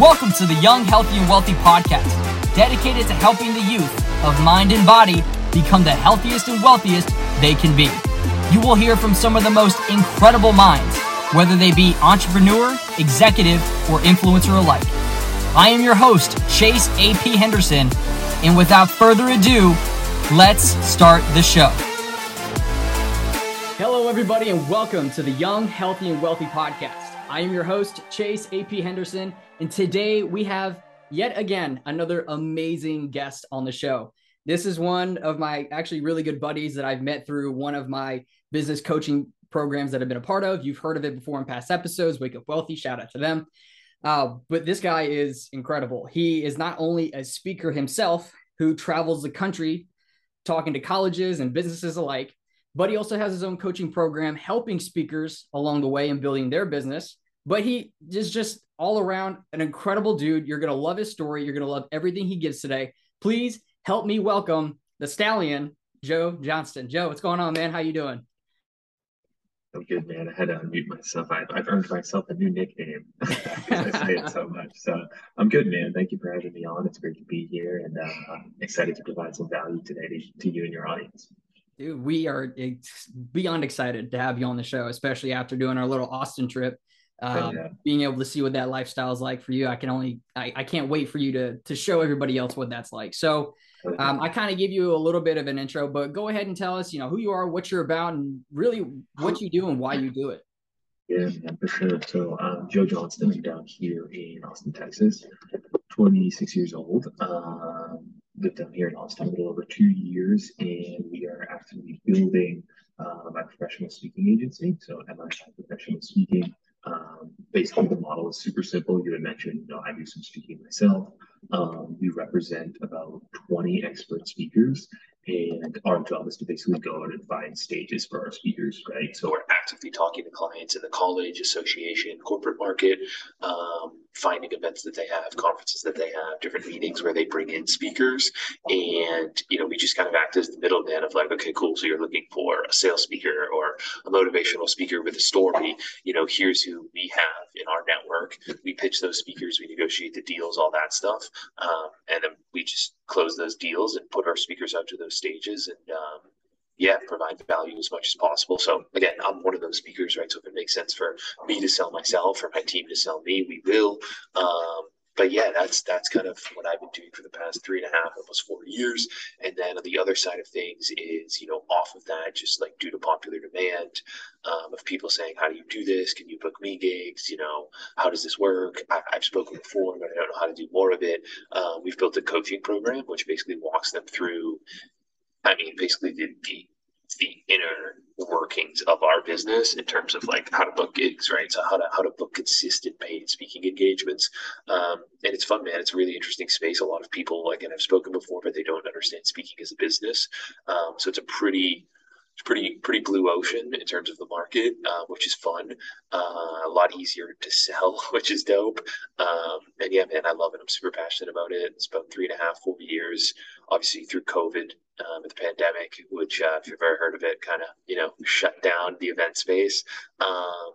Welcome to the Young, Healthy, and Wealthy podcast, dedicated to helping the youth of mind and body become the healthiest and wealthiest they can be. You will hear from some of the most incredible minds, whether they be entrepreneur, executive, or influencer alike. I am your host, Chase A.P. Henderson, and without further ado, let's start the show. Hello, everybody, and welcome to the Young, Healthy, and Wealthy podcast. I am your host, Chase A.P. Henderson, and today we have yet again another amazing guest on the show. This is one of my actually really good buddies that I've met through one of my business coaching programs that I've been a part of. You've heard of it before in past episodes, Wake Up Wealthy, shout out to them. Uh, but this guy is incredible. He is not only a speaker himself who travels the country talking to colleges and businesses alike, but he also has his own coaching program helping speakers along the way and building their business. But he is just all around an incredible dude. You're going to love his story. You're going to love everything he gives today. Please help me welcome the stallion, Joe Johnston. Joe, what's going on, man? How you doing? I'm good, man. I had to unmute myself. I've, I've earned myself a new nickname because I say it so much. So I'm good, man. Thank you for having me on. It's great to be here, and uh, I'm excited to provide some value today to, to you and your audience. Dude, we are beyond excited to have you on the show, especially after doing our little Austin trip. Uh, yeah. Being able to see what that lifestyle is like for you, I can only, I, I can't wait for you to to show everybody else what that's like. So, um, I kind of give you a little bit of an intro, but go ahead and tell us, you know, who you are, what you're about, and really what you do and why you do it. Yeah, for sure. So, um, Joe Johnston, I'm down here in Austin, Texas, 26 years old. Um, lived down here in Austin a little over two years, and we are actively building uh, my professional speaking agency. So, MRSI Professional Speaking. Um, basically, the model is super simple. You had mentioned, you know, I do some speaking myself. Um, we represent about 20 expert speakers, and our job is to basically go out and find stages for our speakers, right? So we're actively talking to clients in the college, association, corporate market, um, finding events that they have, conferences that they have, different meetings where they bring in speakers. And, you know, we just kind of act as the middleman of like, okay, cool. So you're looking for a sales speaker or a motivational speaker with a story. You know, here's who we have in our network. We pitch those speakers, we negotiate the deals, all that stuff. Um, and then we just close those deals and put our speakers out to those stages and, um, yeah, provide value as much as possible. So again, I'm one of those speakers, right? So if it makes sense for me to sell myself or my team to sell me, we will. Um, but yeah, that's that's kind of what I've been doing for the past three and a half, almost four years. And then on the other side of things is, you know, off of that, just like due to popular demand um, of people saying, "How do you do this? Can you book me gigs? You know, how does this work?" I, have spoken before, but I don't know how to do more of it. Um, we've built a coaching program which basically walks them through I mean, basically the, the the inner workings of our business in terms of like how to book gigs, right? So how to how to book consistent paid speaking engagements. Um, and it's fun, man. It's a really interesting space. A lot of people, like, and I've spoken before, but they don't understand speaking as a business. Um, so it's a pretty it's pretty pretty blue ocean in terms of the market, uh, which is fun. Uh, a lot easier to sell, which is dope. Um, and yeah, man, I love it. I'm super passionate about it. It's about three and a half, four years. Obviously, through COVID, um, the pandemic, which uh, if you've ever heard of it, kind of you know shut down the event space. Um,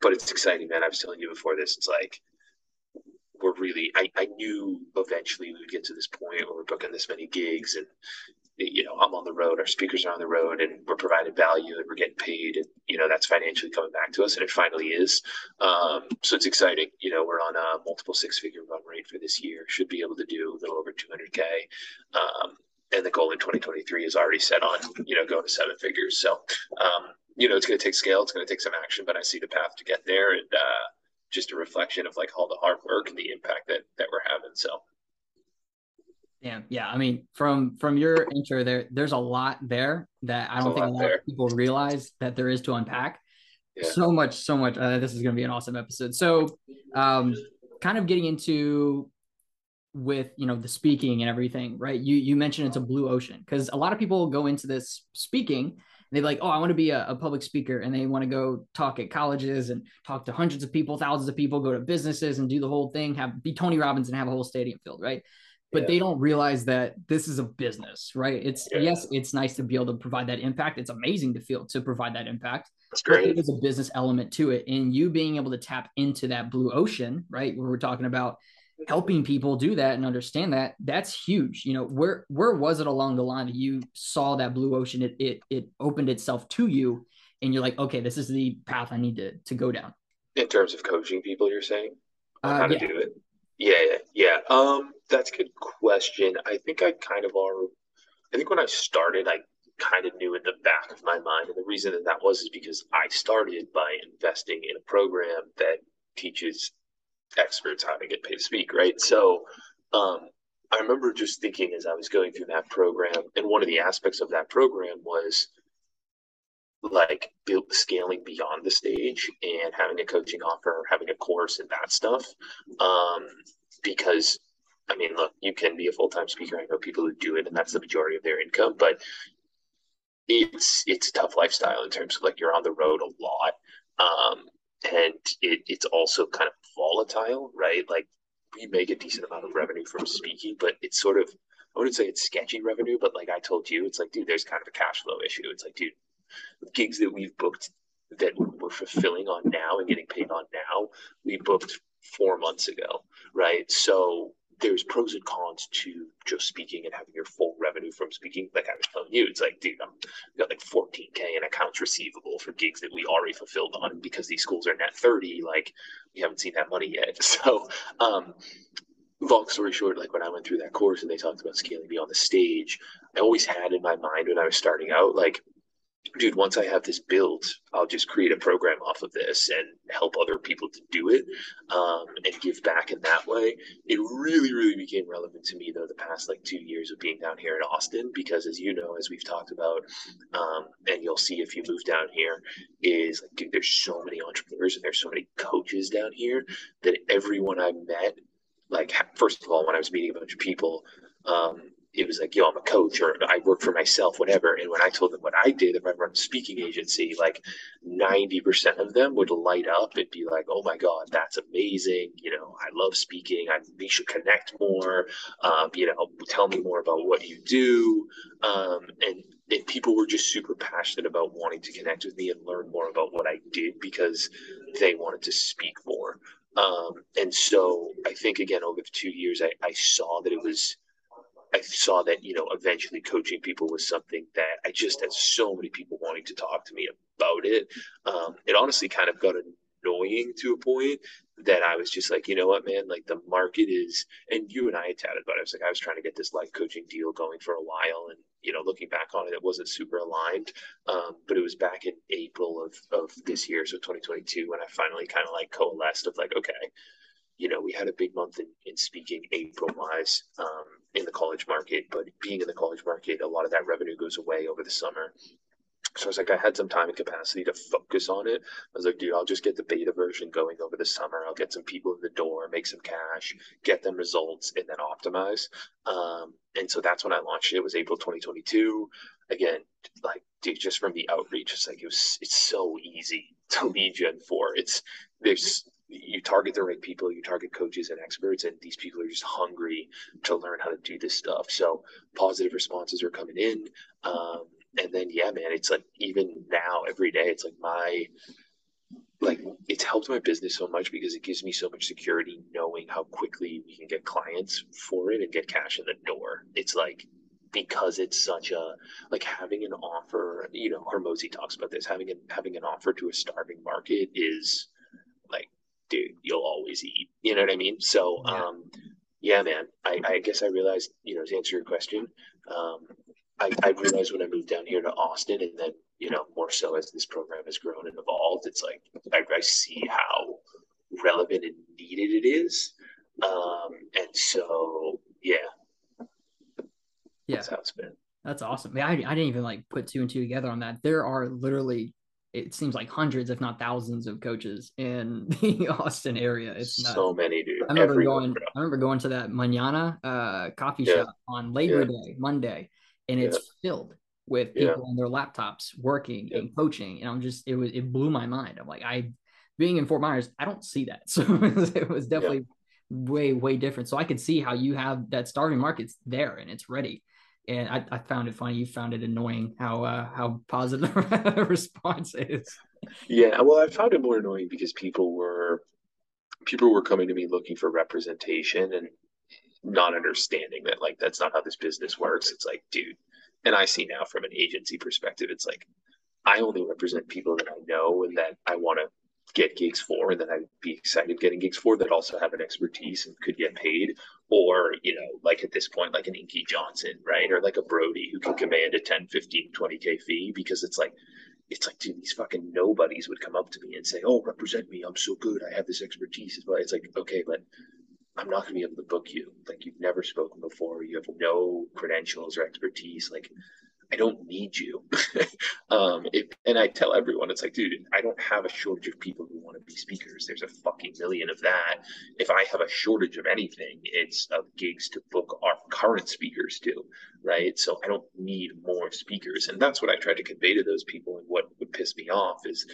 but it's exciting, man. I was telling you before this. It's like we're really I, I knew eventually we would get to this point where we're booking this many gigs and you know, I'm on the road, our speakers are on the road, and we're providing value and we're getting paid, and you know that's financially coming back to us, and it finally is. Um, so it's exciting. You know, we're on a multiple six-figure run rate for this year. Should be able to do a little over 200k, um, and the goal in 2023 is already set on you know going to seven figures. So um, you know, it's going to take scale, it's going to take some action, but I see the path to get there, and uh, just a reflection of like all the hard work and the impact that that we're having. So yeah, yeah. I mean, from from your intro there, there's a lot there that I don't think a lot there. of people realize that there is to unpack. Yeah. So much, so much. Uh, this is going to be an awesome episode. So, um, kind of getting into with you know the speaking and everything, right? You you mentioned it's a blue ocean because a lot of people go into this speaking and they're like, oh, I want to be a, a public speaker, and they want to go talk at colleges and talk to hundreds of people, thousands of people, go to businesses and do the whole thing, have be Tony Robbins and have a whole stadium filled, right? But yeah. they don't realize that this is a business, right? It's yeah. yes, it's nice to be able to provide that impact. It's amazing to feel to provide that impact. That's great. There's a business element to it, and you being able to tap into that blue ocean, right? Where we're talking about helping people do that and understand that that's huge you know where where was it along the line that you saw that blue ocean it it, it opened itself to you and you're like okay this is the path i need to to go down in terms of coaching people you're saying uh, how to yeah. do it yeah, yeah, yeah. Um, that's a good question. I think I kind of are. I think when I started, I kind of knew in the back of my mind, and the reason that that was is because I started by investing in a program that teaches experts how to get paid to speak, right? So, um, I remember just thinking as I was going through that program, and one of the aspects of that program was like build, scaling beyond the stage and having a coaching offer, having a course and that stuff. Um, because I mean, look, you can be a full time speaker. I know people who do it, and that's the majority of their income. But it's it's a tough lifestyle in terms of like you're on the road a lot, um, and it, it's also kind of volatile, right? Like we make a decent amount of revenue from speaking, but it's sort of I wouldn't say it's sketchy revenue, but like I told you, it's like, dude, there's kind of a cash flow issue. It's like, dude, gigs that we've booked that we're fulfilling on now and getting paid on now, we booked four months ago, right? So there's pros and cons to just speaking and having your full revenue from speaking. Like I was telling you, it's like, dude, I'm got like 14k in accounts receivable for gigs that we already fulfilled on because these schools are net 30. Like we haven't seen that money yet. So, um, long story short, like when I went through that course and they talked about scaling beyond the stage, I always had in my mind when I was starting out, like dude, once I have this built, I'll just create a program off of this and help other people to do it um, and give back in that way. It really, really became relevant to me though the past like two years of being down here in Austin because, as you know, as we've talked about, um, and you'll see if you move down here, is like, dude, there's so many entrepreneurs and there's so many coaches down here that everyone I met, like first of all, when I was meeting a bunch of people. Um, it was like, yo, I'm a coach or I work for myself, whatever. And when I told them what I did, if I run a speaking agency, like 90% of them would light up and be like, oh my God, that's amazing. You know, I love speaking. I, we should connect more. Um, you know, tell me more about what you do. Um, and, and people were just super passionate about wanting to connect with me and learn more about what I did because they wanted to speak more. Um, and so I think, again, over the two years, I, I saw that it was I saw that, you know, eventually coaching people was something that I just had so many people wanting to talk to me about it. Um, it honestly kind of got annoying to a point that I was just like, you know what, man, like the market is, and you and I had chatted about it. I was like, I was trying to get this life coaching deal going for a while. And, you know, looking back on it, it wasn't super aligned. Um, but it was back in April of, of this year, so 2022, when I finally kind of like coalesced of like, okay, you know, we had a big month in, in speaking April wise um, in the college market, but being in the college market, a lot of that revenue goes away over the summer. So I was like, I had some time and capacity to focus on it. I was like, dude, I'll just get the beta version going over the summer. I'll get some people in the door, make some cash, get them results, and then optimize. Um, and so that's when I launched it. It was April 2022. Again, like, dude, just from the outreach, it's like it was. It's so easy to lead gen for. It's there's you target the right people, you target coaches and experts, and these people are just hungry to learn how to do this stuff. So positive responses are coming in. Um, and then yeah, man, it's like even now every day, it's like my like it's helped my business so much because it gives me so much security knowing how quickly we can get clients for it and get cash in the door. It's like because it's such a like having an offer, you know, Hormozi talks about this, having an having an offer to a starving market is dude, you'll always eat. You know what I mean? So, yeah. um, yeah, man, I, I guess I realized, you know, to answer your question, um, I, I realized when I moved down here to Austin and then, you know, more so as this program has grown and evolved, it's like, I, I see how relevant and needed it is. Um, and so, yeah. Yeah. That's how it's been. That's awesome. I, I didn't even like put two and two together on that. There are literally it seems like hundreds, if not thousands, of coaches in the Austin area. It's nuts. so many, dude. I remember Everyone, going. Bro. I remember going to that manana uh, coffee yeah. shop on Labor yeah. Day, Monday, and it's filled with people on their laptops working and coaching. And I'm just, it was, it blew my mind. I'm like, I, being in Fort Myers, I don't see that. So it was, it was definitely way way different. So I could see how you have that starving market's there and it's ready. And I, I found it funny. You found it annoying how uh, how positive the response is. Yeah, well, I found it more annoying because people were people were coming to me looking for representation and not understanding that like that's not how this business works. It's like, dude, and I see now from an agency perspective, it's like I only represent people that I know and that I want to get gigs for and that I'd be excited getting gigs for that also have an expertise and could get paid. Or, you know, like at this point, like an Inky Johnson, right? Or like a Brody who can command a 10, 15, 20K fee because it's like, it's like, dude, these fucking nobodies would come up to me and say, Oh, represent me. I'm so good. I have this expertise. But it's like, okay, but I'm not going to be able to book you. Like you've never spoken before. You have no credentials or expertise. Like I don't need you. um, it, and I tell everyone, it's like, dude, I don't have a shortage of people who want to be speakers. There's a fucking million of that. If I have a shortage of anything, it's of gigs to book our current speakers to, right? So I don't need more speakers. And that's what I tried to convey to those people. And what would piss me off is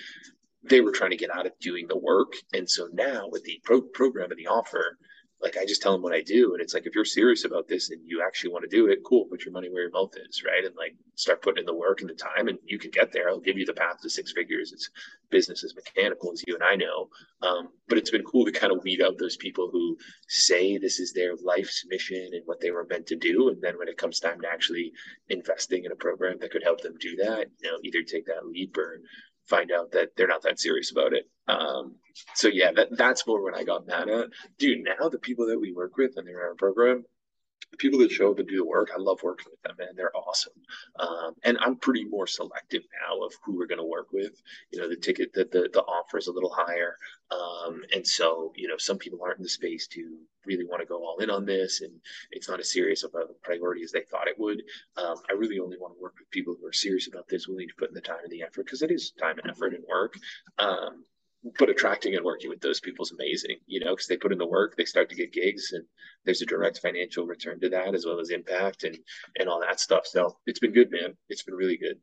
they were trying to get out of doing the work. And so now with the pro- program and the offer, like I just tell them what I do. And it's like, if you're serious about this and you actually want to do it, cool, put your money where your mouth is, right? And like start putting in the work and the time and you can get there. I'll give you the path to six figures. It's business as mechanical as you and I know. Um, but it's been cool to kind of weed out those people who say this is their life's mission and what they were meant to do. And then when it comes time to actually investing in a program that could help them do that, you know, either take that leap or find out that they're not that serious about it. Um, so yeah, that that's more when I got mad at. Dude, now the people that we work with in our program, people that show up and do the work, I love working with them, man. They're awesome. Um, and I'm pretty more selective now of who we're going to work with. You know, the ticket, that the, the offer is a little higher. Um, and so, you know, some people aren't in the space to really want to go all in on this and it's not as serious of a priority as they thought it would. Um, I really only want to work with people who are serious about this, willing to put in the time and the effort because it is time and effort and work. Um, but attracting and working with those people is amazing, you know, because they put in the work, they start to get gigs, and there's a direct financial return to that as well as impact and and all that stuff. So it's been good, man. It's been really good.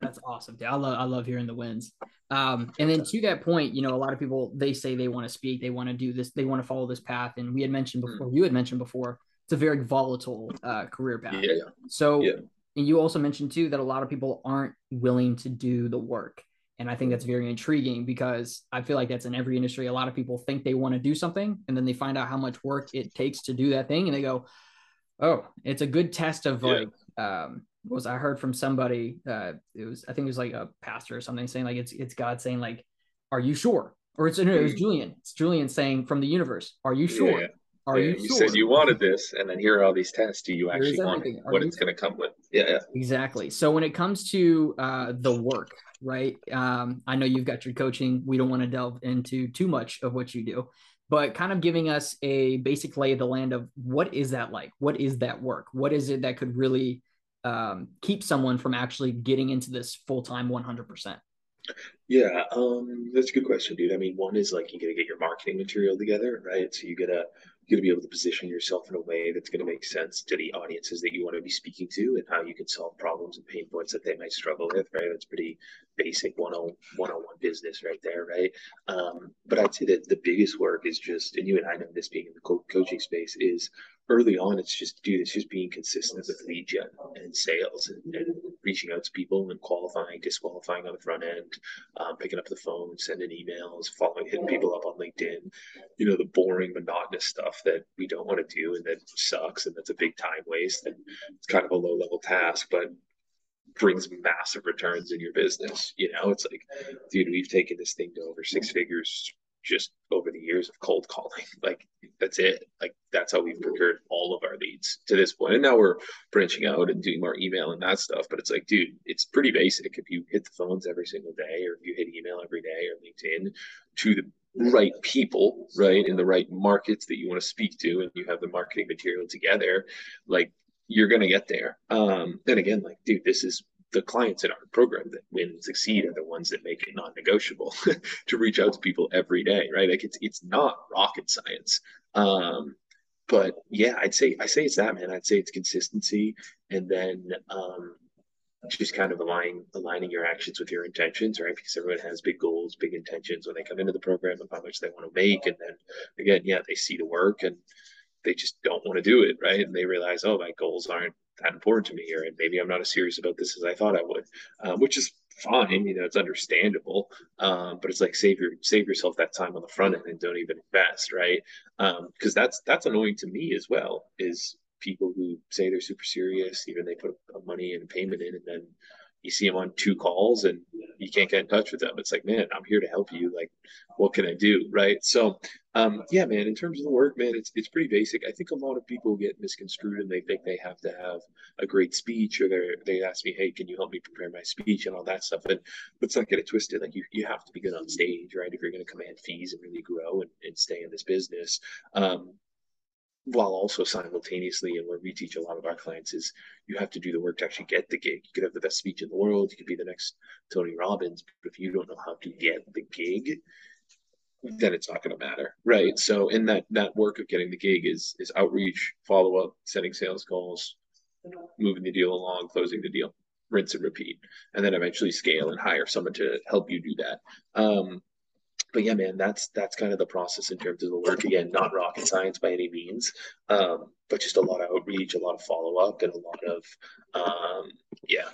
That's awesome. I love I love hearing the wins. Um, and then to that point, you know, a lot of people they say they want to speak, they want to do this, they want to follow this path. And we had mentioned hmm. before, mm. you had mentioned before, it's a very volatile uh, career path. Yeah. So, yeah. and you also mentioned too that a lot of people aren't willing to do the work. And I think that's very intriguing because I feel like that's in every industry. A lot of people think they want to do something and then they find out how much work it takes to do that thing and they go, oh, it's a good test of yeah. like, um, was I heard from somebody, uh, it was, I think it was like a pastor or something saying like, it's, it's God saying like, are you sure? Or it's, no, it was hmm. Julian. It's Julian saying from the universe, are you sure? Yeah. Are yeah, you, you sure? said you wanted this, and then here are all these tests. Do you actually want what it's going to come with? Yeah, yeah, exactly. So when it comes to uh, the work, right? Um, I know you've got your coaching. We don't want to delve into too much of what you do, but kind of giving us a basic lay of the land of what is that like? What is that work? What is it that could really um, keep someone from actually getting into this full time 100%? Yeah, um, that's a good question, dude. I mean, one is like you got to get your marketing material together, right? So you got to you're going to be able to position yourself in a way that's going to make sense to the audiences that you want to be speaking to and how you can solve problems and pain points that they might struggle with, right? That's pretty basic one-on-one business right there, right? Um, but I'd say that the biggest work is just, and you and I know this being in the co- coaching space, is early on, it's just, dude, it's just being consistent with lead gen and sales and, and reaching out to people and qualifying, disqualifying on the front end, um, picking up the phone, sending emails, following, hitting people up on LinkedIn, you know, the boring, monotonous stuff that we don't want to do and that sucks and that's a big time waste and it's kind of a low level task, but brings massive returns in your business. You know, it's like, dude, we've taken this thing to over six figures just over the years of cold calling. Like that's it. Like that's how we've procured all of our leads to this point. And now we're branching out and doing more email and that stuff. But it's like, dude, it's pretty basic. If you hit the phones every single day, or if you hit email every day or LinkedIn to the right people, right, in the right markets that you want to speak to, and you have the marketing material together, like you're gonna get there. Um, and again, like, dude, this is the clients in our program that win and succeed are the ones that make it non-negotiable to reach out to people every day, right? Like it's it's not rocket science. Um, but yeah, I'd say I say it's that man. I'd say it's consistency, and then um, just kind of aligning aligning your actions with your intentions, right? Because everyone has big goals, big intentions when they come into the program of how much they want to make, and then again, yeah, they see the work and they just don't want to do it, right? And they realize, oh, my goals aren't that important to me, or maybe I'm not as serious about this as I thought I would, uh, which is fine. You know, it's understandable, um, but it's like save your save yourself that time on the front end and don't even invest, right? Because um, that's that's annoying to me as well. Is people who say they're super serious, even they put money and payment in, and then you see them on two calls and you can't get in touch with them. It's like, man, I'm here to help you. Like, what can I do? Right. So, um, yeah, man, in terms of the work, man, it's, it's pretty basic. I think a lot of people get misconstrued and they think they have to have a great speech or they they ask me, Hey, can you help me prepare my speech and all that stuff? And let's not get it twisted. Like you, you have to be good on stage, right? If you're going to command fees and really grow and, and stay in this business. Um, while also simultaneously, and where we teach a lot of our clients is you have to do the work to actually get the gig. You could have the best speech in the world, you could be the next Tony Robbins, but if you don't know how to get the gig, then it's not going to matter, right? So, in that that work of getting the gig is is outreach, follow up, setting sales calls, moving the deal along, closing the deal, rinse and repeat, and then eventually scale and hire someone to help you do that. Um, but yeah, man, that's that's kind of the process in terms of the work. Again, not rocket science by any means, um, but just a lot of outreach, a lot of follow up, and a lot of um, yeah,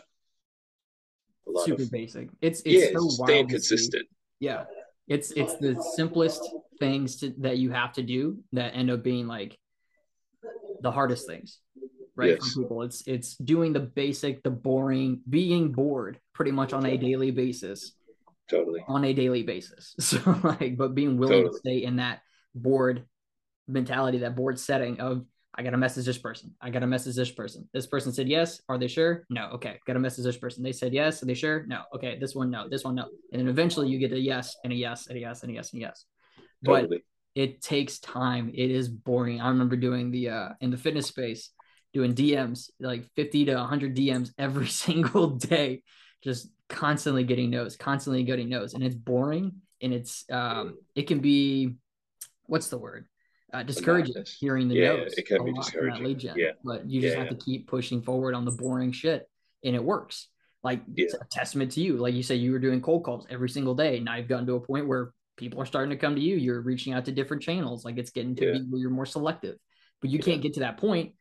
super of, basic. It's it's yeah, so staying consistent. Yeah, it's it's the simplest things to, that you have to do that end up being like the hardest things right yes. for people it's it's doing the basic the boring being bored pretty much on a daily basis totally on a daily basis. So like, but being willing totally. to stay in that bored mentality, that bored setting of I gotta message this person. I gotta message this person. This person said yes. Are they sure? No. Okay. Gotta message this person. They said yes. Are they sure? No. Okay. This one, no. This one, no. And then eventually you get a yes and a yes and a yes and a yes and a yes. Totally. But it takes time. It is boring. I remember doing the uh in the fitness space, doing DMs, like 50 to 100 DMs every single day, just constantly getting no's, constantly getting no's, and it's boring and it's um it can be what's the word uh, discouraging hearing the yeah, no's. It can be discouraging. Lead gen, yeah, but you just yeah. have to keep pushing forward on the boring shit, and it works. Like yeah. it's a testament to you. Like you said, you were doing cold calls every single day. Now you've gotten to a point where people are starting to come to you. You're reaching out to different channels. Like it's getting to yeah. be where you're more selective. But you can't get to that point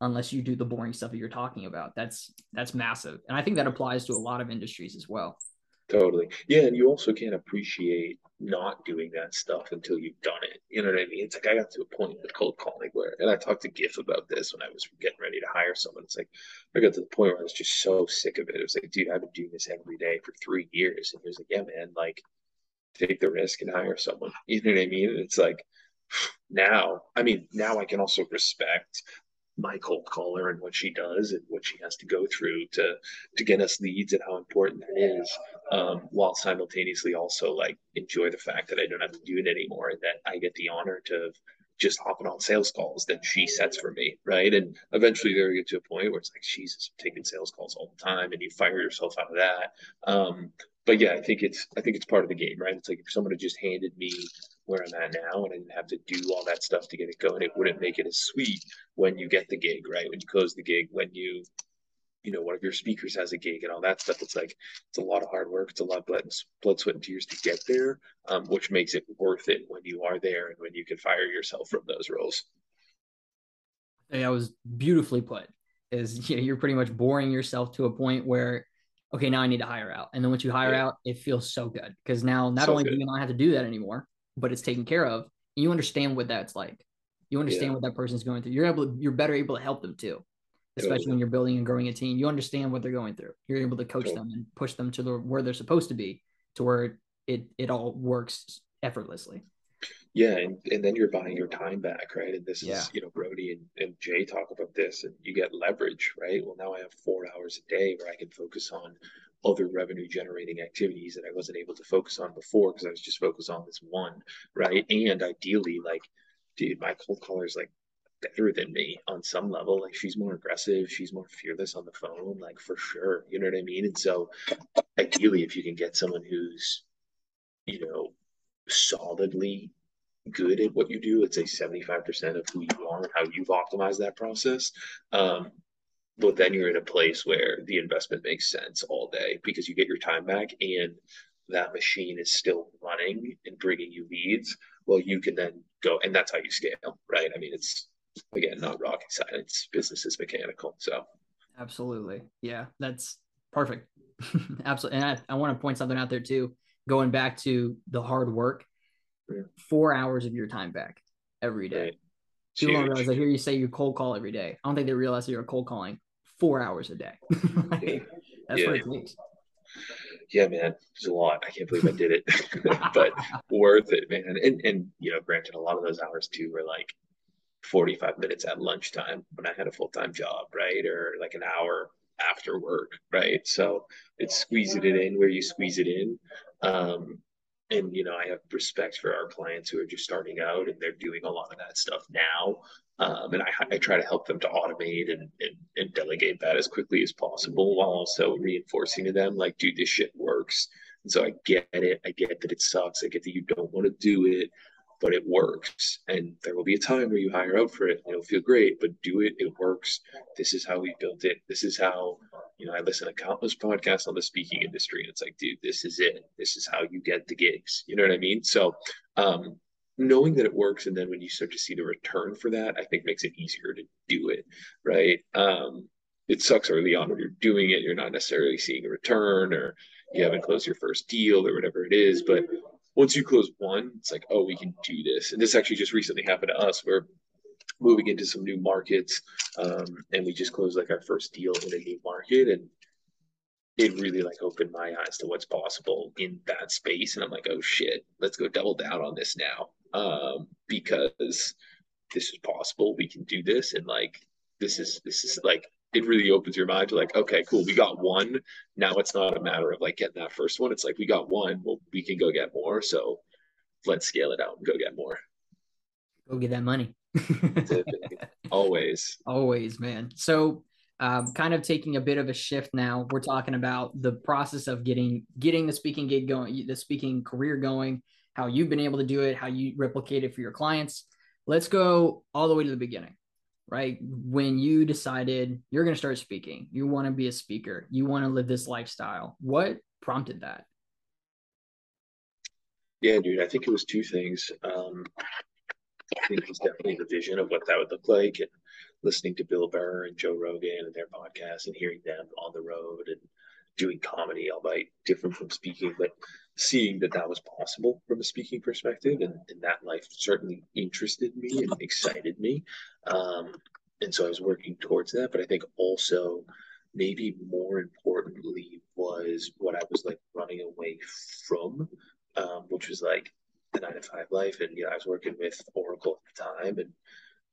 unless you do the boring stuff that you're talking about. That's that's massive. And I think that applies to a lot of industries as well. Totally. Yeah, and you also can't appreciate not doing that stuff until you've done it. You know what I mean? It's like I got to a point with cold calling where and I talked to GIF about this when I was getting ready to hire someone. It's like I got to the point where I was just so sick of it. It was like, dude, I've been doing this every day for three years. And he was like, Yeah, man, like take the risk and hire someone. You know what I mean? And it's like now, I mean, now I can also respect my cold caller and what she does and what she has to go through to to get us leads and how important that is um, while simultaneously also like enjoy the fact that i don't have to do it anymore and that i get the honor to just hopping on sales calls that she sets for me right? And eventually there you get to a point where it's like jesus I'm taking sales calls all the time and you fire yourself out of that. Um, but yeah i think it's i think it's part of the game right? It's like if someone had just handed me where I'm at now and I didn't have to do all that stuff to get it going, it wouldn't make it as sweet when you get the gig, right? When you close the gig, when you, you know, one of your speakers has a gig and all that stuff. It's like, it's a lot of hard work. It's a lot of blood, blood sweat, and tears to get there, um, which makes it worth it when you are there and when you can fire yourself from those roles. That was beautifully put. Is you know, you're pretty much boring yourself to a point where okay, now I need to hire out. And then once you hire yeah. out, it feels so good because now not so only good. do you not have to do that anymore, but it's taken care of. You understand what that's like. You understand yeah. what that person's going through. You're able to, you're better able to help them too, especially totally. when you're building and growing a team. You understand what they're going through. You're able to coach totally. them and push them to the where they're supposed to be, to where it it all works effortlessly. Yeah, and, and then you're buying your time back, right? And this yeah. is, you know, Brody and, and Jay talk about this, and you get leverage, right? Well, now I have four hours a day where I can focus on other revenue generating activities that I wasn't able to focus on before because I was just focused on this one, right? And ideally, like, dude, my cold caller is like better than me on some level. Like she's more aggressive, she's more fearless on the phone, like for sure. You know what I mean? And so ideally if you can get someone who's, you know, solidly good at what you do, let's say 75% of who you are and how you've optimized that process, um, but then you're in a place where the investment makes sense all day because you get your time back and that machine is still running and bringing you leads well you can then go and that's how you scale right i mean it's again not rocket science business is mechanical so absolutely yeah that's perfect absolutely and I, I want to point something out there too going back to the hard work yeah. four hours of your time back every day right. People don't realize. I hear you say you cold call every day. I don't think they realize that you're cold calling four hours a day. like, that's yeah. what it takes. Yeah, man, it's a lot. I can't believe I did it, but worth it, man. And and you know, granted, a lot of those hours too were like 45 minutes at lunchtime when I had a full time job, right? Or like an hour after work, right? So it's squeezing it in where you squeeze it in. Um, and you know i have respect for our clients who are just starting out and they're doing a lot of that stuff now um, and I, I, try to help them to automate and, and, and delegate that as quickly as possible while also reinforcing to them like dude this shit works and so i get it i get that it sucks i get that you don't want to do it but it works. And there will be a time where you hire out for it and it'll feel great, but do it. It works. This is how we built it. This is how, you know, I listen to countless podcasts on the speaking industry and it's like, dude, this is it. This is how you get the gigs. You know what I mean? So, um, knowing that it works and then when you start to see the return for that, I think makes it easier to do it. Right. Um, it sucks early on when you're doing it, you're not necessarily seeing a return or you haven't closed your first deal or whatever it is. But once you close one, it's like, oh, we can do this. And this actually just recently happened to us. We're moving into some new markets, um, and we just closed like our first deal in a new market, and it really like opened my eyes to what's possible in that space. And I'm like, oh shit, let's go double down on this now, um, because this is possible. We can do this, and like this is this is like it really opens your mind to like, okay, cool, we got one. Now it's not a matter of like getting that first one. It's like we got one, well, we can go get more. So let's scale it out and go get more. Go get that money. Always. Always, man. So um, kind of taking a bit of a shift now. We're talking about the process of getting getting the speaking gig going, the speaking career going, how you've been able to do it, how you replicate it for your clients. Let's go all the way to the beginning right? When you decided you're going to start speaking, you want to be a speaker, you want to live this lifestyle. What prompted that? Yeah, dude, I think it was two things. Um, I think it was definitely the vision of what that would look like and listening to Bill Burr and Joe Rogan and their podcast and hearing them on the road and doing comedy, albeit different from speaking, but seeing that that was possible from a speaking perspective and, and that life certainly interested me and excited me. Um, and so i was working towards that but i think also maybe more importantly was what i was like running away from um, which was like the nine to five life. And yeah i was working with oracle at the time and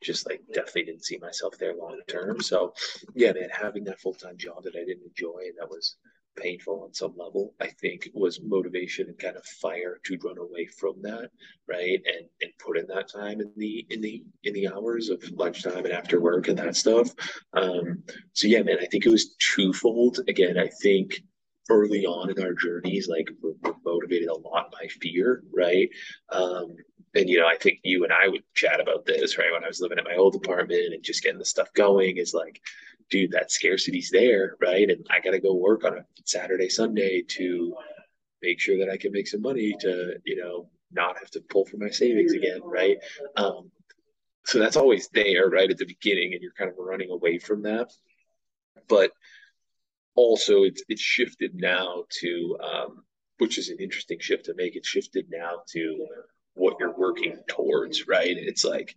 just like definitely didn't see myself there long term. So yeah man having that full-time job that i didn't enjoy and that was painful on some level, I think was motivation and kind of fire to run away from that, right? And and put in that time in the in the in the hours of lunchtime and after work and that stuff. Um, so yeah, man, I think it was twofold. Again, I think early on in our journeys, like we're, we're motivated a lot by fear, right? Um, and you know, I think you and I would chat about this, right? When I was living at my old apartment and just getting the stuff going, is like dude, that scarcity's there, right? And I got to go work on a Saturday, Sunday to make sure that I can make some money to, you know, not have to pull from my savings again, right? Um, so that's always there, right, at the beginning, and you're kind of running away from that. But also, it's it's shifted now to, um, which is an interesting shift to make. It's shifted now to what you're working towards, right? It's like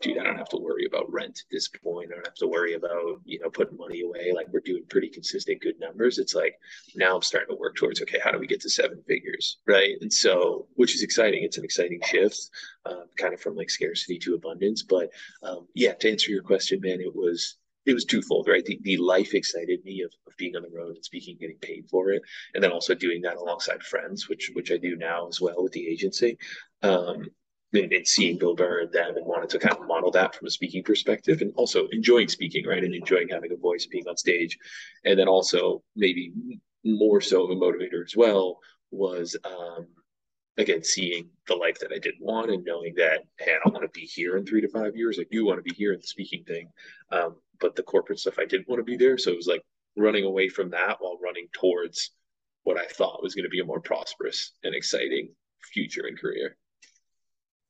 dude, I don't have to worry about rent at this point. I don't have to worry about, you know, putting money away. Like we're doing pretty consistent good numbers. It's like now I'm starting to work towards, okay, how do we get to seven figures? Right. And so, which is exciting. It's an exciting shift, um, kind of from like scarcity to abundance. But um, yeah, to answer your question, man, it was, it was twofold, right? The, the life excited me of, of being on the road and speaking, getting paid for it, and then also doing that alongside friends, which which I do now as well with the agency. Um, and, and seeing Bill Burr and them and wanted to kind of model that from a speaking perspective and also enjoying speaking, right? And enjoying having a voice, being on stage. And then also maybe more so of a motivator as well was um, again seeing the life that I didn't want and knowing that hey, I don't want to be here in three to five years. I do want to be here in the speaking thing. Um, but the corporate stuff I didn't want to be there. So it was like running away from that while running towards what I thought was going to be a more prosperous and exciting future and career.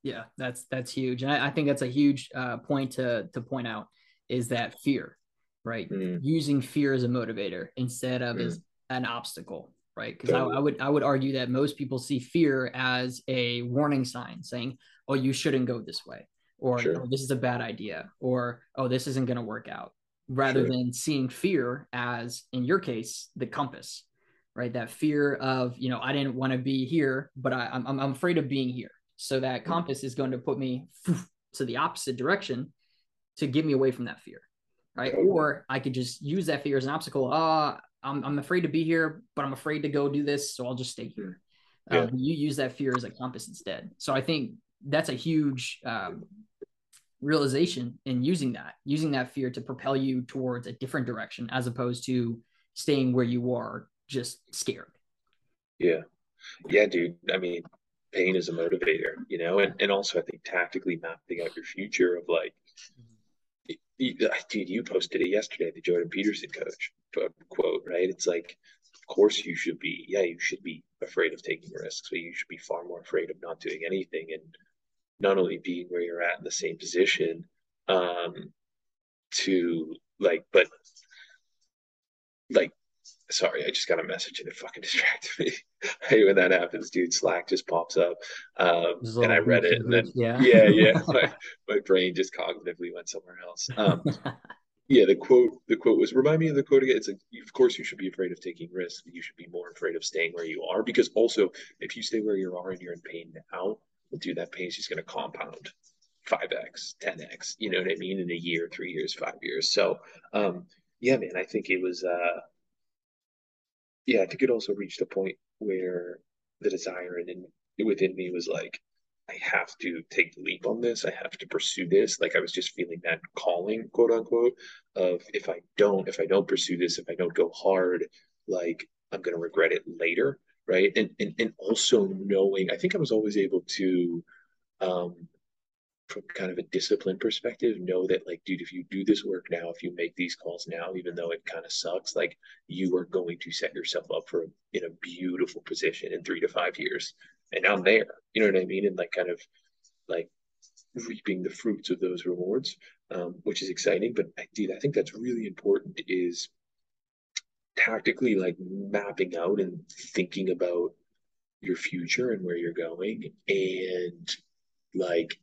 Yeah, that's that's huge, and I, I think that's a huge uh, point to to point out is that fear, right? Mm. Using fear as a motivator instead of mm. as an obstacle, right? Because totally. I, I, would I would argue that most people see fear as a warning sign, saying, "Oh, you shouldn't go this way," or sure. oh, "This is a bad idea," or "Oh, this isn't going to work out," rather sure. than seeing fear as, in your case, the compass, right? That fear of, you know, I didn't want to be here, but I, I'm I'm afraid of being here. So that mm-hmm. compass is going to put me to the opposite direction to get me away from that fear, right? Or I could just use that fear as an obstacle. Uh, I'm, I'm afraid to be here, but I'm afraid to go do this. So I'll just stay here. Yeah. Um, you use that fear as a compass instead. So I think that's a huge um, realization in using that, using that fear to propel you towards a different direction as opposed to staying where you are just scared. Yeah. Yeah, dude. I mean, pain is a motivator, you know, and, and also I think tactically mapping out your future of like, dude, you posted it yesterday, the Jordan Peterson coach quote, right? It's like, of course you should be, yeah, you should be afraid of taking risks, but you should be far more afraid of not doing anything and not only being where you're at in the same position, um, to like, but like sorry, I just got a message and it fucking distracted me. I hate when that happens, dude. Slack just pops up. Um, and I read it and then, yeah, yeah, yeah my, my brain just cognitively went somewhere else. Um, yeah, the quote, the quote was, remind me of the quote again. It's like, of course you should be afraid of taking risks. You should be more afraid of staying where you are because also if you stay where you are and you're in pain now, well, dude, that pain is just going to compound 5x, 10x, you know what I mean? In a year, three years, five years. So, um, yeah, man, I think it was, uh, yeah, I think it also reached a point where the desire and in, within me was like, I have to take the leap on this. I have to pursue this. Like I was just feeling that calling, quote unquote, of if I don't, if I don't pursue this, if I don't go hard, like I'm gonna regret it later, right? And and and also knowing, I think I was always able to um from kind of a discipline perspective, know that like, dude, if you do this work now, if you make these calls now, even though it kind of sucks, like you are going to set yourself up for in a beautiful position in three to five years. And I'm there, you know what I mean? And like kind of like reaping the fruits of those rewards, um, which is exciting. But dude, I think that's really important is tactically like mapping out and thinking about your future and where you're going and like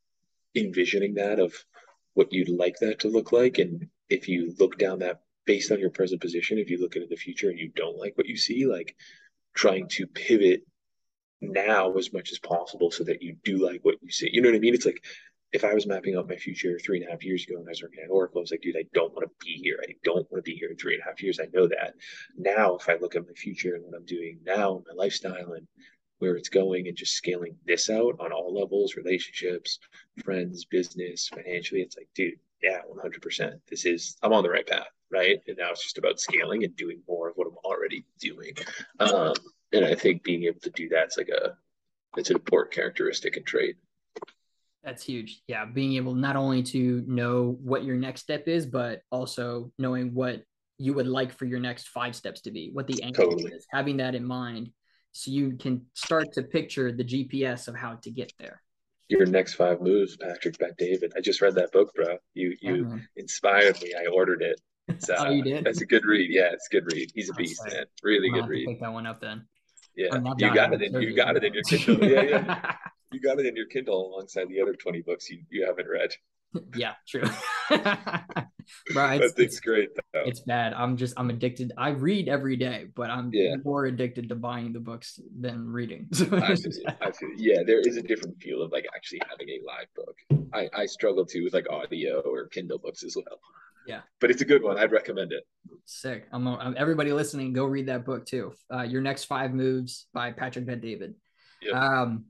envisioning that of what you'd like that to look like. And if you look down that based on your present position, if you look into the future and you don't like what you see, like trying to pivot now as much as possible so that you do like what you see. You know what I mean? It's like if I was mapping out my future three and a half years ago and I was working at Oracle, I was like, dude, I don't want to be here. I don't want to be here in three and a half years. I know that. Now, if I look at my future and what I'm doing now, and my lifestyle and where it's going and just scaling this out on all levels relationships friends business financially. It's like dude yeah 100% this is i'm on the right path right? And now it's just about scaling and doing more of what i'm already doing. Um, and i think being able to do that's like a it's an important characteristic and trait. That's huge. Yeah being able not only to know what your next step is but also knowing what you would like for your next five steps to be what the end totally. is. Having that in mind so you can start to picture the GPS of how to get there. Your next five moves, Patrick Bet-David. I just read that book, bro. You you uh-huh. inspired me. I ordered it. It's, uh, oh, you did? That's a good read. Yeah, it's a good read. He's a beast, man. Really good read. Pick that one up then. Yeah, you got it. In, you got it in your Kindle. yeah, yeah. You got it in your Kindle alongside the other twenty books you, you haven't read. yeah, true. right. It's, great. Though. It's bad. I'm just I'm addicted. I read every day, but I'm yeah. more addicted to buying the books than reading. So I, feel, I feel yeah, there is a different feel of like actually having a live book. I I struggle too with like audio or Kindle books as well. Yeah, but it's a good one. I'd recommend it. Sick. I'm, I'm everybody listening. Go read that book too. Uh, Your next five moves by Patrick Bet-David. Yep. Um,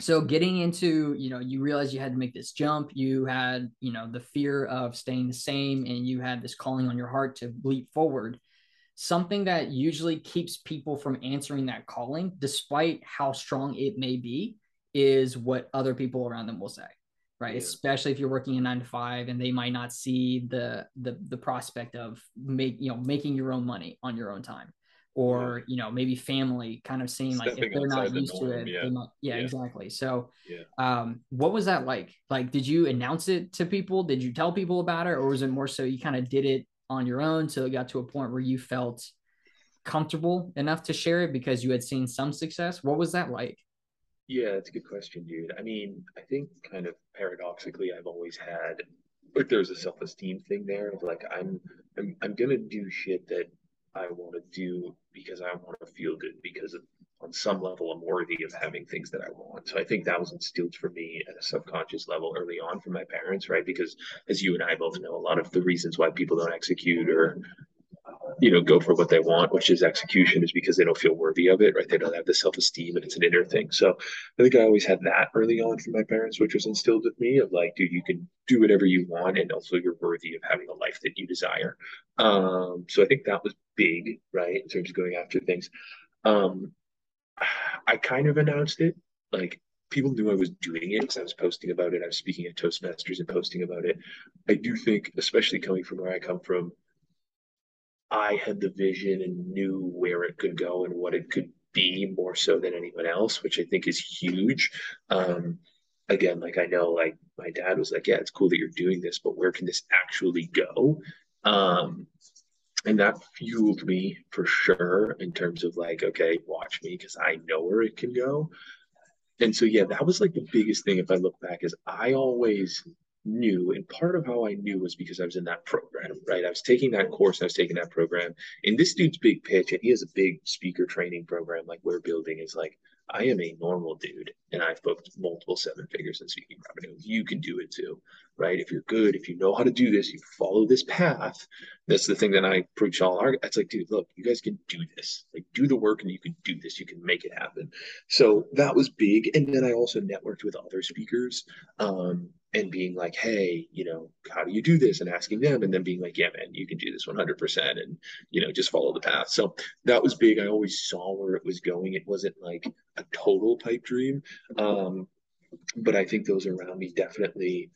so getting into you know you realized you had to make this jump you had you know the fear of staying the same and you had this calling on your heart to leap forward. Something that usually keeps people from answering that calling despite how strong it may be is what other people around them will say right? Yeah. especially if you're working a nine to five and they might not see the the the prospect of make you know making your own money on your own time or yeah. you know maybe family kind of seeing like if they're not used the norm, to it yeah. Might, yeah, yeah, exactly. So um what was that like? Like did you announce it to people? Did you tell people about it or was it more so you kind of did it on your own till it got to a point where you felt comfortable enough to share it because you had seen some success? What was that like? Yeah, that's a good question, dude. I mean, I think kind of paradoxically, I've always had like there's a self-esteem thing there of like I'm I'm I'm gonna do shit that I want to do because I want to feel good because on some level I'm worthy of having things that I want. So I think that was instilled for me at a subconscious level early on from my parents, right? Because as you and I both know, a lot of the reasons why people don't execute or you know, go for what they want, which is execution, is because they don't feel worthy of it, right? They don't have the self esteem and it's an inner thing. So I think I always had that early on from my parents, which was instilled with me of like, dude, you can do whatever you want and also you're worthy of having a life that you desire. Um, so I think that was big, right, in terms of going after things. Um, I kind of announced it, like people knew I was doing it because I was posting about it. I was speaking at Toastmasters and posting about it. I do think, especially coming from where I come from, I had the vision and knew where it could go and what it could be more so than anyone else, which I think is huge. Um, again, like I know, like my dad was like, "Yeah, it's cool that you're doing this, but where can this actually go?" Um, and that fueled me for sure in terms of like, okay, watch me because I know where it can go. And so, yeah, that was like the biggest thing. If I look back, is I always knew and part of how i knew was because i was in that program right i was taking that course i was taking that program and this dude's big pitch and he has a big speaker training program like we're building is like I am a normal dude and I've booked multiple seven figures in speaking revenue. You can do it too, right? If you're good, if you know how to do this, you follow this path. That's the thing that I preach all our. It's like, dude, look, you guys can do this. Like, do the work and you can do this. You can make it happen. So that was big. And then I also networked with other speakers um, and being like, hey, you know, how do you do this? And asking them and then being like, yeah, man, you can do this 100% and, you know, just follow the path. So that was big. I always saw where it was going. It wasn't like, a total pipe dream. Um, but I think those around me definitely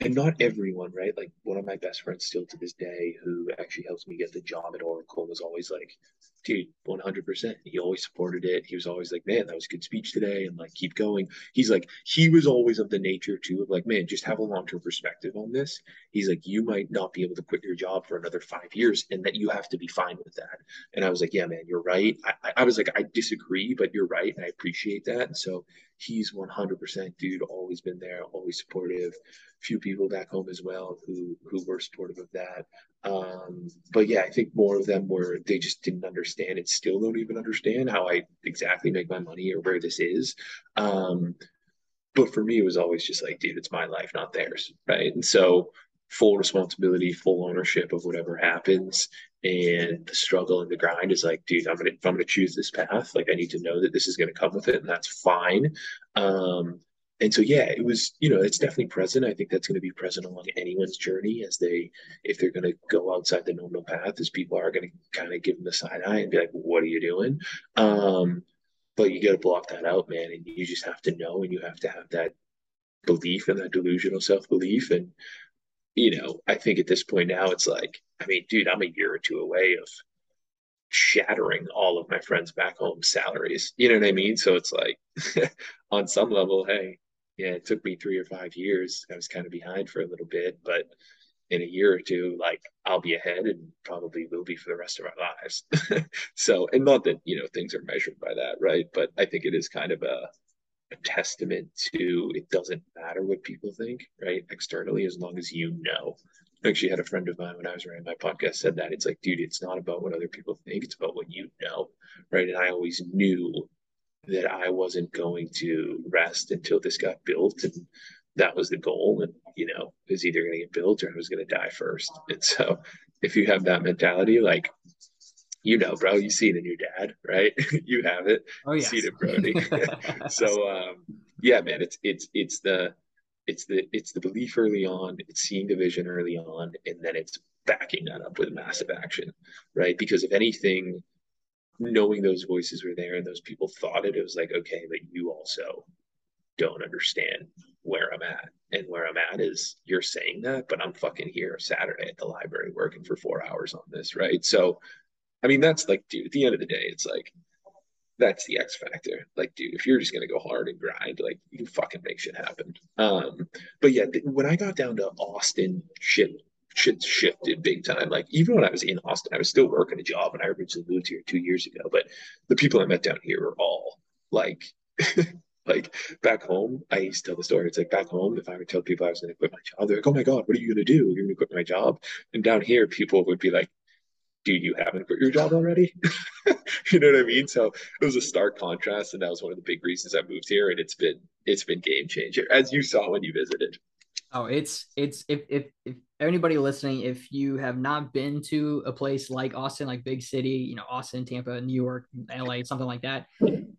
and not everyone, right? Like one of my best friends still to this day, who actually helps me get the job at Oracle, was always like, dude, 100%. He always supported it. He was always like, man, that was a good speech today. And like, keep going. He's like, he was always of the nature too of like, man, just have a long term perspective on this. He's like, you might not be able to quit your job for another five years and that you have to be fine with that. And I was like, yeah, man, you're right. I, I was like, I disagree, but you're right. And I appreciate that. And so he's 100% dude, always been there, always supportive few people back home as well who who were supportive of that. Um, but yeah, I think more of them were they just didn't understand and still don't even understand how I exactly make my money or where this is. Um, but for me, it was always just like, dude, it's my life, not theirs, right? And so full responsibility, full ownership of whatever happens, and the struggle and the grind is like, dude, I'm gonna if I'm gonna choose this path, like I need to know that this is gonna come with it, and that's fine. Um, and so yeah it was you know it's definitely present. I think that's going to be present along anyone's journey as they if they're going to go outside the normal path as people are going to kind of give them the side eye and be like what are you doing? Um but you got to block that out man and you just have to know and you have to have that belief and that delusional self-belief. And you know i think at this point now it's like i mean dude i'm a year or two away of shattering all of my friends back home salaries. You know what i mean? So it's like on some level hey yeah, it took me three or five years. I was kind of behind for a little bit, but in a year or two, like I'll be ahead and probably will be for the rest of our lives. so, and not that, you know, things are measured by that, right? But I think it is kind of a, a testament to it doesn't matter what people think, right? Externally, as long as you know. I actually had a friend of mine when I was running my podcast said that it's like, dude, it's not about what other people think, it's about what you know, right? And I always knew that I wasn't going to rest until this got built. And that was the goal. And, you know, it was either going to get built or I was going to die first. And so if you have that mentality, like, you know, bro, you see it in your dad, right? you have it. Oh, yeah. See it, Brody. so, um, yeah, man, it's, it's, it's the, it's the, it's the belief early on, it's seeing the vision early on, and then it's backing that up with massive action, right? Because if anything, knowing those voices were there and those people thought it, it was like, okay, but you also don't understand where I'm at. And where I'm at is you're saying that, but I'm fucking here Saturday at the library working for four hours on this, right? So, I mean, that's like, dude, at the end of the day, it's like, that's the X factor. Like, dude, if you're just gonna go hard and grind, like you fucking make shit happen. Um, but yeah, th- when I got down to Austin, shit shit shifted big time. Like even when I was in Austin, I was still working a job and I originally moved here two years ago. But the people I met down here were all like like back home, I used to tell the story. It's like back home, if I would tell people I was gonna quit my job, they're like, Oh my god, what are you gonna do? You're gonna quit my job. And down here, people would be like, Dude, you haven't quit your job already? you know what I mean? So it was a stark contrast, and that was one of the big reasons I moved here. And it's been it's been game changer, as you saw when you visited. Oh, it's it's if if if anybody listening, if you have not been to a place like Austin, like big city, you know, Austin, Tampa, New York, LA, something like that,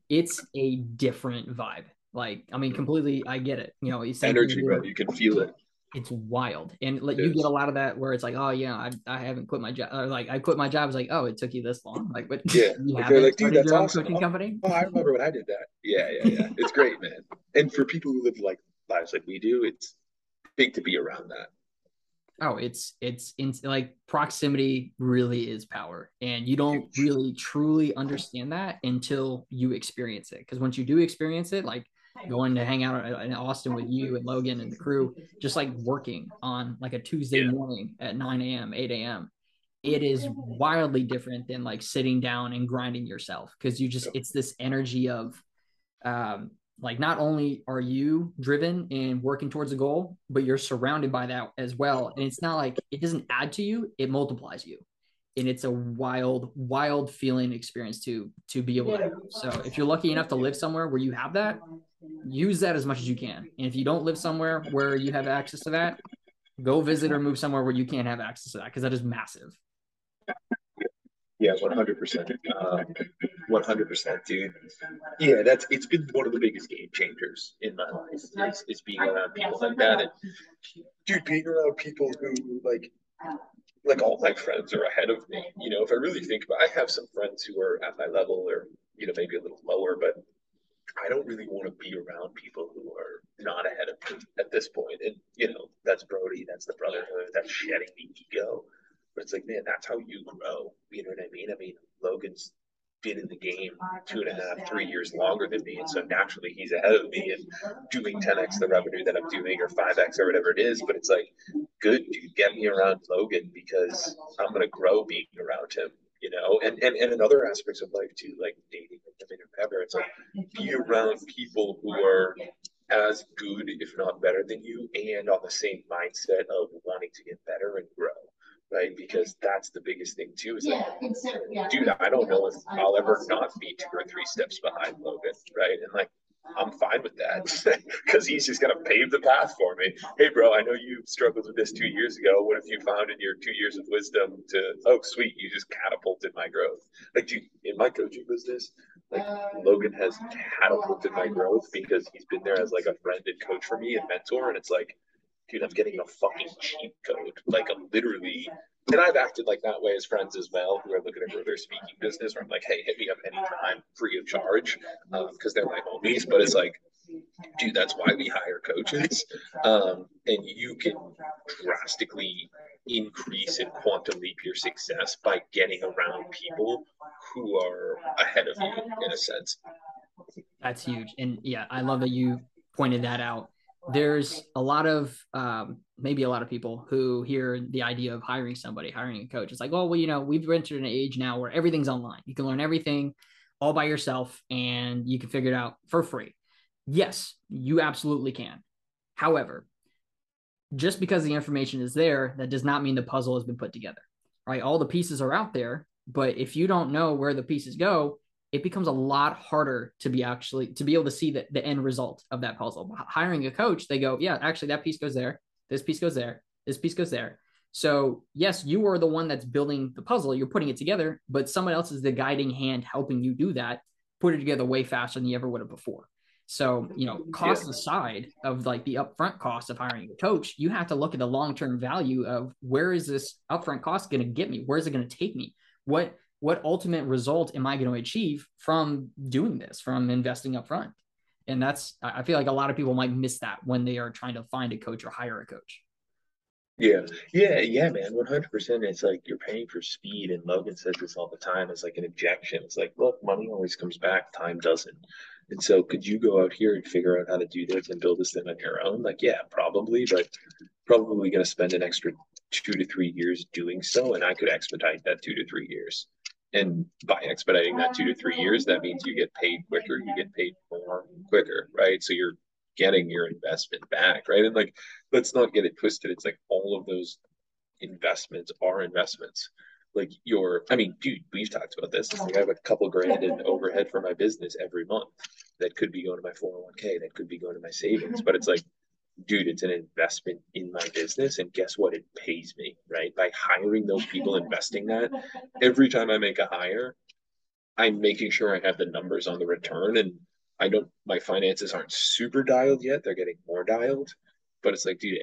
it's a different vibe. Like, I mean, completely, I get it. You know, it's energy, bro. You can feel it. It's wild, and like you get a lot of that where it's like, oh yeah, I, I haven't quit my job. Or like I quit my job. It's like, oh, it took you this long. Like, but yeah, you like, they're like, dude, that's awesome. Coaching company. Oh, I remember when I did that. Yeah, yeah, yeah. it's great, man. And for people who live like lives like we do, it's big to be around that. Oh, it's it's in like proximity really is power, and you don't really truly understand that until you experience it. Because once you do experience it, like going to hang out in Austin with you and Logan and the crew, just like working on like a Tuesday yeah. morning at 9 a.m., 8 a.m. It is wildly different than like sitting down and grinding yourself because you just, it's this energy of um, like not only are you driven and working towards a goal but you're surrounded by that as well. And it's not like it doesn't add to you it multiplies you. And it's a wild wild feeling experience to to be able to so if you're lucky enough to live somewhere where you have that use that as much as you can. And if you don't live somewhere where you have access to that go visit or move somewhere where you can't have access to that because that is massive yeah, one hundred percent. Um, one hundred percent, dude. Yeah, that's it's been one of the biggest game changers in my life. Is, is being around people like that, and dude, being around people who like, like all my friends are ahead of me. You know, if I really think about, I have some friends who are at my level, or you know, maybe a little lower, but I don't really want to be around people who are not ahead of me at this point. And you know, that's Brody, that's the brotherhood, that's shedding the ego. But it's like, man, that's how you grow. You know what I mean? I mean, Logan's been in the game two and a half, three years longer than me. And so naturally he's ahead of me and doing 10x the revenue that I'm doing or 5x or whatever it is. But it's like, good, dude, get me around Logan because I'm going to grow being around him, you know? And, and, and in other aspects of life too, like dating or whatever, it's like be around people who are as good, if not better than you, and on the same mindset of wanting to get better and grow right? Because that's the biggest thing too. Is yeah, like, yeah. dude, I don't know if I'll ever not be two or three steps behind Logan, right? And like, I'm fine with that because he's just gonna pave the path for me. Hey, bro, I know you struggled with this two years ago. What have you found in your two years of wisdom to? Oh, sweet, you just catapulted my growth. Like, dude, in my coaching business, like Logan has catapulted my growth because he's been there as like a friend and coach for me and mentor, and it's like dude, I'm getting a fucking cheat code. Like I'm literally, and I've acted like that way as friends as well, who are looking at their speaking business, where I'm like, hey, hit me up anytime, free of charge, because um, they're my homies. But it's like, dude, that's why we hire coaches, um, and you can drastically increase and quantum leap your success by getting around people who are ahead of you in a sense. That's huge, and yeah, I love that you pointed that out there's a lot of um, maybe a lot of people who hear the idea of hiring somebody, hiring a coach. It's like, oh, well, you know, we've entered an age now where everything's online. You can learn everything all by yourself and you can figure it out for free. Yes, you absolutely can. However, just because the information is there, that does not mean the puzzle has been put together, right? All the pieces are out there, but if you don't know where the pieces go, it becomes a lot harder to be actually to be able to see the, the end result of that puzzle. Hiring a coach, they go, yeah, actually that piece goes there, this piece goes there, this piece goes there. So yes, you are the one that's building the puzzle, you're putting it together, but someone else is the guiding hand helping you do that, put it together way faster than you ever would have before. So, you know, cost yeah. aside of like the upfront cost of hiring a coach, you have to look at the long-term value of where is this upfront cost going to get me? Where is it going to take me? What what ultimate result am I going to achieve from doing this, from investing up front? And that's, I feel like a lot of people might miss that when they are trying to find a coach or hire a coach. Yeah, yeah, yeah, man, one hundred percent. It's like you're paying for speed, and Logan says this all the time. It's like an objection. It's like, look, money always comes back, time doesn't. And so, could you go out here and figure out how to do this and build this thing on your own? Like, yeah, probably, but probably going to spend an extra two to three years doing so, and I could expedite that two to three years. And by expediting that two to three years, that means you get paid quicker, you get paid more quicker, right? So you're getting your investment back, right? And like, let's not get it twisted. It's like all of those investments are investments. Like your, I mean, dude, we've talked about this. Like I have a couple grand in overhead for my business every month that could be going to my 401k, that could be going to my savings, but it's like dude, it's an investment in my business. And guess what? It pays me, right? By hiring those people, investing that every time I make a hire, I'm making sure I have the numbers on the return. And I don't, my finances aren't super dialed yet. They're getting more dialed. But it's like, dude,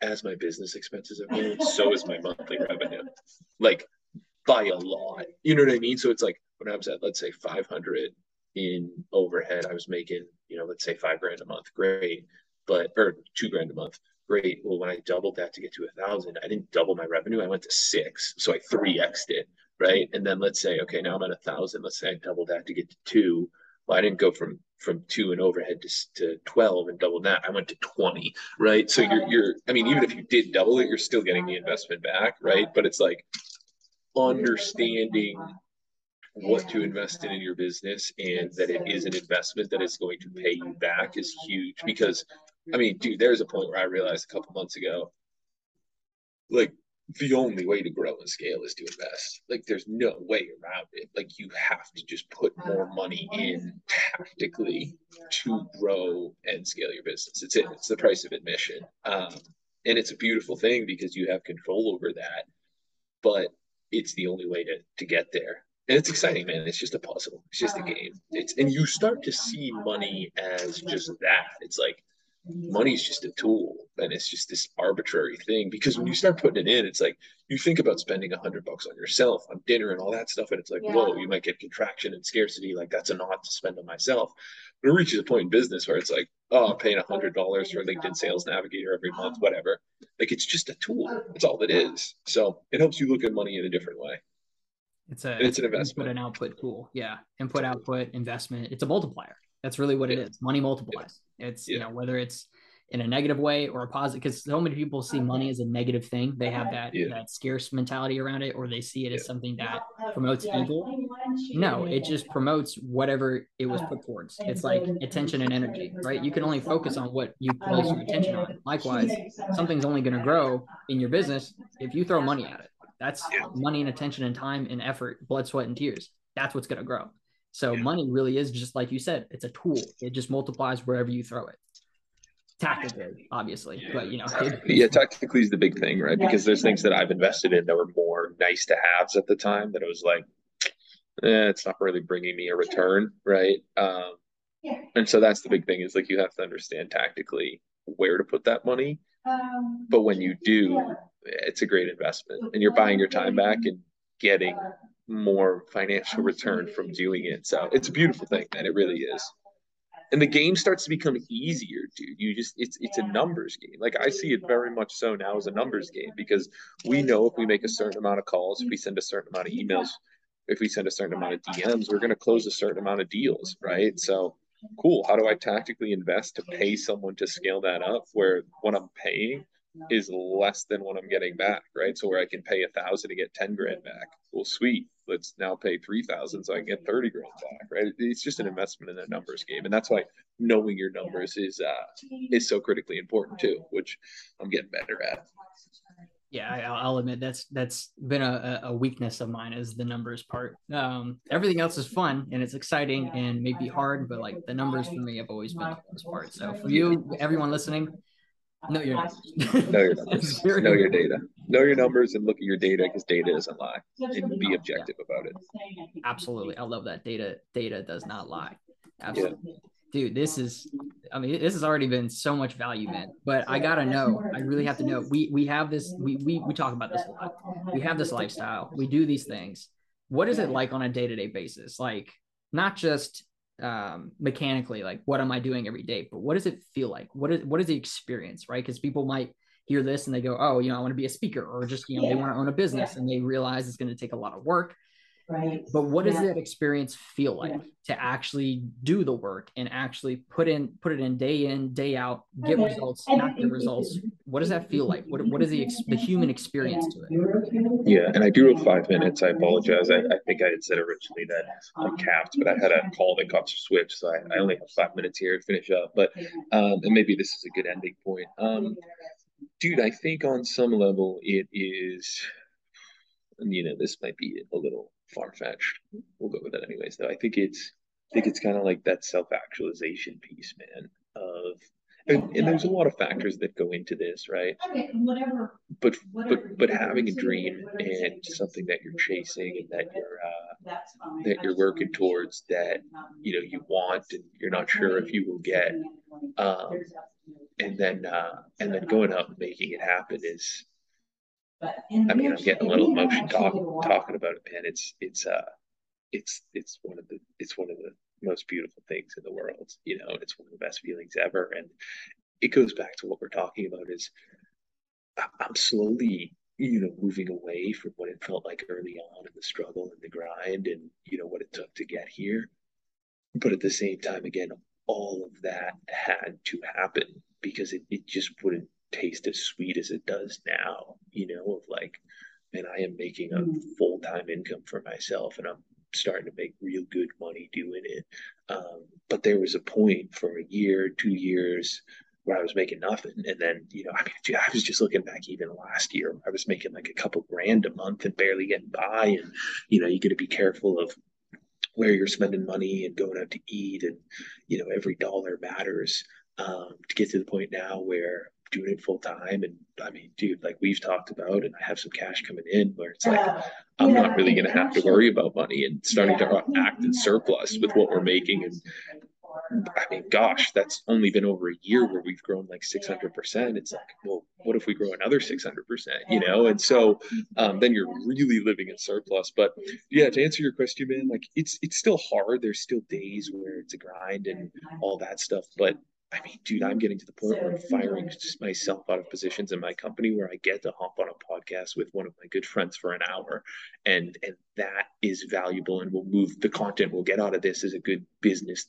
as my business expenses have grown, so is my monthly revenue. Like by a lot. You know what I mean? So it's like when I was at, let's say, 500 in overhead, I was making, you know, let's say five grand a month. Great but or two grand a month. Great. Well, when I doubled that to get to a thousand, I didn't double my revenue. I went to six. So I three X'd it. Right. And then let's say, okay, now I'm at a thousand. Let's say I doubled that to get to two. Well, I didn't go from from two and overhead to, to 12 and double that. I went to 20. Right. So you're you're I mean, even if you did double it, you're still getting the investment back, right? But it's like understanding what to invest in in your business and that it is an investment that is going to pay you back is huge because I mean, dude, there's a point where I realized a couple months ago, like the only way to grow and scale is to invest. Like there's no way around it. Like you have to just put more money in tactically to grow and scale your business. It's it. It's the price of admission. Um, and it's a beautiful thing because you have control over that. But it's the only way to to get there. And it's exciting, man. It's just a puzzle. It's just a game. It's and you start to see money as just that. It's like money's just a tool and it's just this arbitrary thing because when you start putting it in it's like you think about spending a hundred bucks on yourself on dinner and all that stuff and it's like yeah. whoa you might get contraction and scarcity like that's a lot to spend on myself. But it reaches a point in business where it's like oh i'm paying a hundred dollars for linkedin sales navigator every month whatever. Like it's just a tool. It's all it is. So it helps you look at money in a different way. It's a and it's an investment. input and output tool. Yeah. Input output investment. It's a multiplier. That's really what it is. Money multiplies. Yeah. It's yeah. you know whether it's in a negative way or a positive because so many people see money as a negative thing. They have that yeah. that scarce mentality around it, or they see it as something that promotes evil. No, it just promotes whatever it was put towards. It's like attention and energy, right? You can only focus on what you place your attention on. Likewise, something's only going to grow in your business if you throw money at it. That's money and attention and time and effort, blood, sweat, and tears. That's what's going to grow. So yeah. money really is just like you said, it's a tool. It just multiplies wherever you throw it. Tactically, obviously, but you know, it, yeah, tactically is the big thing, right? Because there's things that I've invested in that were more nice to haves at the time that it was like, eh, it's not really bringing me a return, right? Um, and so that's the big thing is like you have to understand tactically where to put that money. Um, but when you do, it's a great investment, and you're buying your time back and getting more financial return from doing it. So it's a beautiful thing, man. It really is. And the game starts to become easier, dude. You just it's it's a numbers game. Like I see it very much so now as a numbers game because we know if we make a certain amount of calls, if we send a certain amount of emails, if we send a certain amount of DMs, we're gonna close a certain amount of deals, right? So cool. How do I tactically invest to pay someone to scale that up where what I'm paying is less than what I'm getting back, right? So where I can pay a thousand to get 10 grand back. Well, sweet. Let's now pay 3,000 so I can get 30 grand back, right? It's just an investment in a numbers game. And that's why knowing your numbers is, uh, is so critically important too, which I'm getting better at. Yeah, I'll admit that's that's been a, a weakness of mine is the numbers part. Um, everything else is fun and it's exciting and maybe hard, but like the numbers for me have always been the best part. So for you, everyone listening, Know your numbers. know your numbers. know your data. Know your numbers and look at your data because data doesn't lie. And be objective yeah. about it. Absolutely. I love that. Data data does not lie. Absolutely. Yeah. Dude, this is I mean, this has already been so much value, man. But I gotta know. I really have to know. We we have this, we we we talk about this a lot. We have this lifestyle. We do these things. What is it like on a day-to-day basis? Like not just um, mechanically, like what am I doing every day? But what does it feel like? What is what is the experience, right? Because people might hear this and they go, oh, you know, I want to be a speaker, or just you know, yeah. they want to own a business, yeah. and they realize it's going to take a lot of work. Right. But what does that experience feel like yeah. to actually do the work and actually put in put it in day in day out, get okay. results, not get results? What does that feel like? What what is the the human experience to it? Yeah, and I do have five minutes. I apologize. I, I think I had said originally that I'm capped, but I had a call that got switched, so I, I only have five minutes here to finish up. But um, and maybe this is a good ending point. Um, dude, I think on some level it is. You know, this might be a little far fetched. We'll go with that anyways. Though I think it's I think it's kind of like that self actualization piece, man. Of and, and, there's a lot of factors that go into this, right? Okay, whatever. But but but having a dream and something that you're chasing and that you're uh, that you're working towards that you know you want and you're not sure if you will get, um, and then uh, and then going out and making it happen is I mean, I'm getting a little emotion talking talking about it, man. It's it's uh it's it's one of the it's one of the most beautiful things in the world. You know, it's one of the best feelings ever. And it goes back to what we're talking about is I'm slowly, you know, moving away from what it felt like early on in the struggle and the grind and, you know, what it took to get here. But at the same time, again, all of that had to happen because it, it just wouldn't taste as sweet as it does now, you know, of like, man, I am making a mm. full time income for myself and I'm starting to make real good money doing it. Um, but there was a point for a year, two years where I was making nothing. And then, you know, I mean, I was just looking back even last year, I was making like a couple grand a month and barely getting by. And, you know, you got to be careful of where you're spending money and going out to eat and, you know, every dollar matters. Um, to get to the point now where doing it full time. And I mean, dude, like we've talked about, and I have some cash coming in where it's like, uh, I'm yeah, not really going to have to worry about money and starting yeah, to act in surplus with what we're making. And I mean, gosh, that's only been over a year where we've grown like 600%. It's like, well, what if we grow another 600%, you know? And so um, then you're really living in surplus. But yeah, to answer your question, man, like it's, it's still hard. There's still days where it's a grind and all that stuff. But I mean, dude, I'm getting to the point where I'm firing myself out of positions in my company where I get to hop on a podcast with one of my good friends for an hour, and and that is valuable and will move the content we'll get out of this is a good business.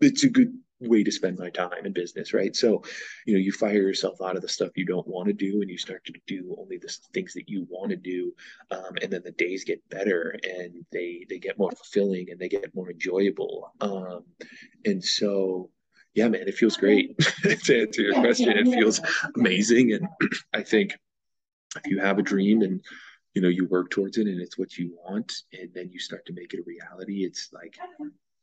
It's a good way to spend my time in business, right? So, you know, you fire yourself out of the stuff you don't want to do, and you start to do only the things that you want to do, um, and then the days get better and they they get more fulfilling and they get more enjoyable. Um, and so yeah, man, it feels great to answer your question. It feels amazing. And I think if you have a dream and you know you work towards it and it's what you want and then you start to make it a reality, it's like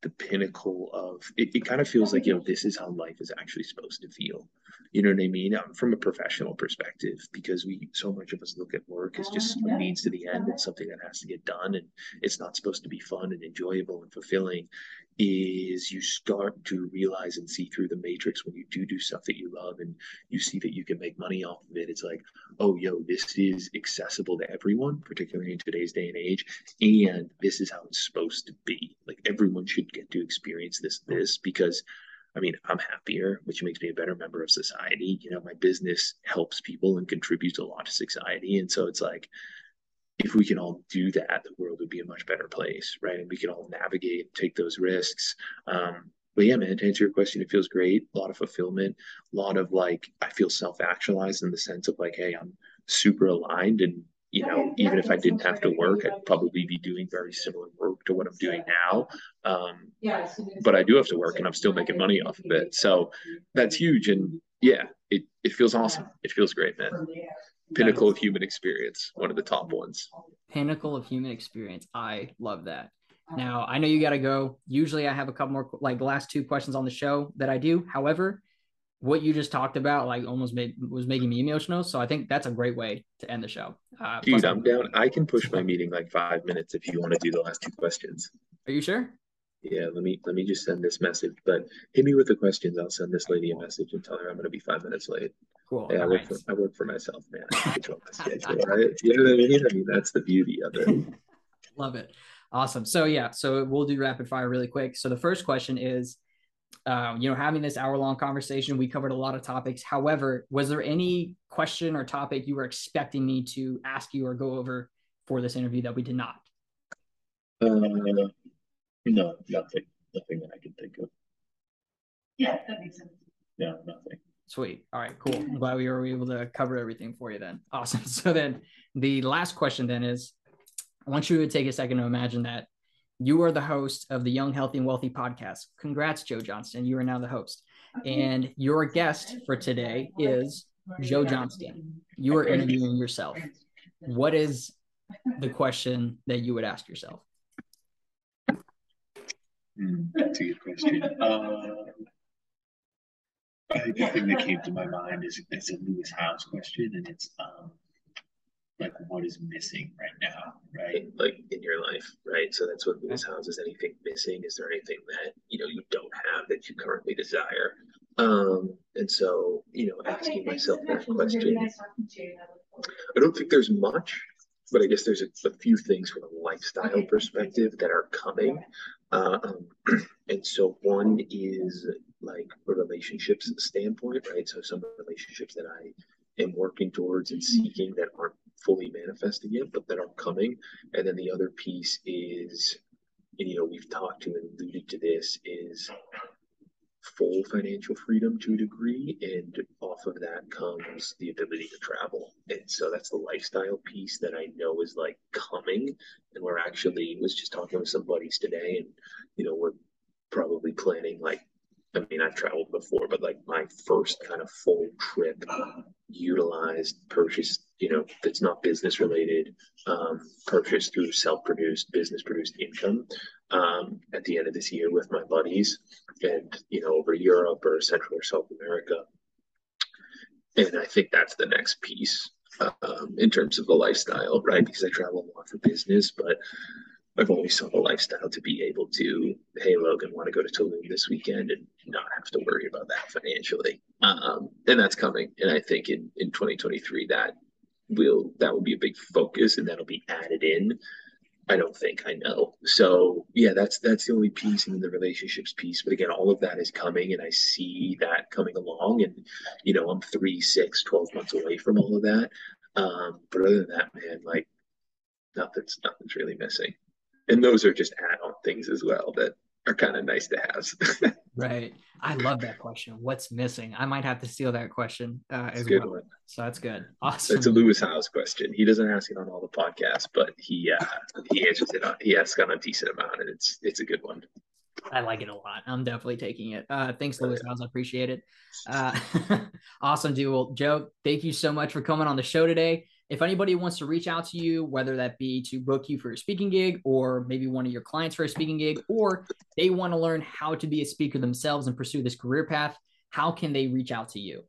the pinnacle of it, it kind of feels like, you know, this is how life is actually supposed to feel. You know what I mean? Um, from a professional perspective, because we so much of us look at work as just a means to the end and something that has to get done, and it's not supposed to be fun and enjoyable and fulfilling is you start to realize and see through the matrix when you do do stuff that you love and you see that you can make money off of it. It's like oh yo this is accessible to everyone particularly in today's day and age and this is how it's supposed to be. Like everyone should get to experience this this because I mean, I'm happier, which makes me a better member of society. You know, my business helps people and contributes a lot to society. And so it's like, if we can all do that, the world would be a much better place, right? And we can all navigate, take those risks. Um, but yeah, man, to answer your question, it feels great. A lot of fulfillment, a lot of like, I feel self actualized in the sense of like, hey, I'm super aligned. And, you know, even if I didn't have to work, I'd probably be doing very similar work to what I'm doing now. Um, but I do have to work and I'm still making money off of it. So that's huge. And yeah, it, it feels awesome. It feels great, man pinnacle of human experience, one of the top ones. Pinnacle of human experience. I love that. Now, I know you got to go. Usually I have a couple more, like last two questions on the show that I do. However, what you just talked about, like almost made was making me emotional. So I think that's a great way to end the show. Uh, Dude, I'm down. I can push my meeting like five minutes if you want to do the last two questions. Are you sure? Yeah, let me let me just send this message. But hit me with the questions. I'll send this lady a message and tell her I'm going to be five minutes late. Cool. Yeah, I work, for, I work for myself, man. I control my schedule, right? You know what I mean? I mean, that's the beauty of it. Love it. Awesome. So yeah, so we'll do rapid fire really quick. So the first question is, uh, you know, having this hour long conversation, we covered a lot of topics. However, was there any question or topic you were expecting me to ask you or go over for this interview that we did not? Uh, no, nothing. Nothing that I can think of. Yeah, that makes sense. Yeah, nothing. Sweet. All right, cool. I'm glad we were able to cover everything for you then. Awesome. So then the last question then is I want you to take a second to imagine that you are the host of the Young, Healthy, and Wealthy podcast. Congrats, Joe Johnston. You are now the host. And your guest for today is Joe Johnston. You are interviewing yourself. What is the question that you would ask yourself? Mm, that's a good question. Uh, I think the thing that came to my mind is it's a Lewis Howes question, and it's um, like what is missing right now, right? Like in your life, right? So that's what Lewis Howes is. Anything missing? Is there anything that you know you don't have that you currently desire? Um, and so you know, asking myself that question. I don't think there's much, but I guess there's a, a few things from a lifestyle perspective that are coming. Uh, um, and so one is like a relationships standpoint, right? So some relationships that I am working towards and seeking that aren't fully manifesting yet, but that are coming. And then the other piece is, and, you know, we've talked to and alluded to this is full financial freedom to a degree and off of that comes the ability to travel and so that's the lifestyle piece that i know is like coming and we're actually was just talking with some buddies today and you know we're probably planning like I mean, I've traveled before, but like my first kind of full trip, utilized, purchased, you know, that's not business related, um, purchased through self produced, business produced income um, at the end of this year with my buddies and, you know, over Europe or Central or South America. And I think that's the next piece um, in terms of the lifestyle, right? Because I travel a lot for business, but I've always sought a lifestyle to be able to, hey, Logan, want to go to Tulum this weekend and not have to worry about that financially. Um, and that's coming. And I think in, in 2023, that will, that will be a big focus and that'll be added in. I don't think I know. So yeah, that's, that's the only piece and the relationships piece. But again, all of that is coming and I see that coming along and, you know, I'm three, six, 12 months away from all of that. Um, but other than that, man, like nothing's, nothing's really missing and those are just add-on things as well that are kind of nice to have. right. I love that question. What's missing? I might have to steal that question uh, as well. One. So that's good. Awesome. It's a Lewis Howes question. He doesn't ask it on all the podcasts, but he uh, he answers it on. He asks on a decent amount, and it's it's a good one. I like it a lot. I'm definitely taking it. Uh, thanks, Lewis Howes. I appreciate it. Uh, awesome, dude. Well, Joe, thank you so much for coming on the show today if anybody wants to reach out to you, whether that be to book you for a speaking gig or maybe one of your clients for a speaking gig, or they want to learn how to be a speaker themselves and pursue this career path, how can they reach out to you?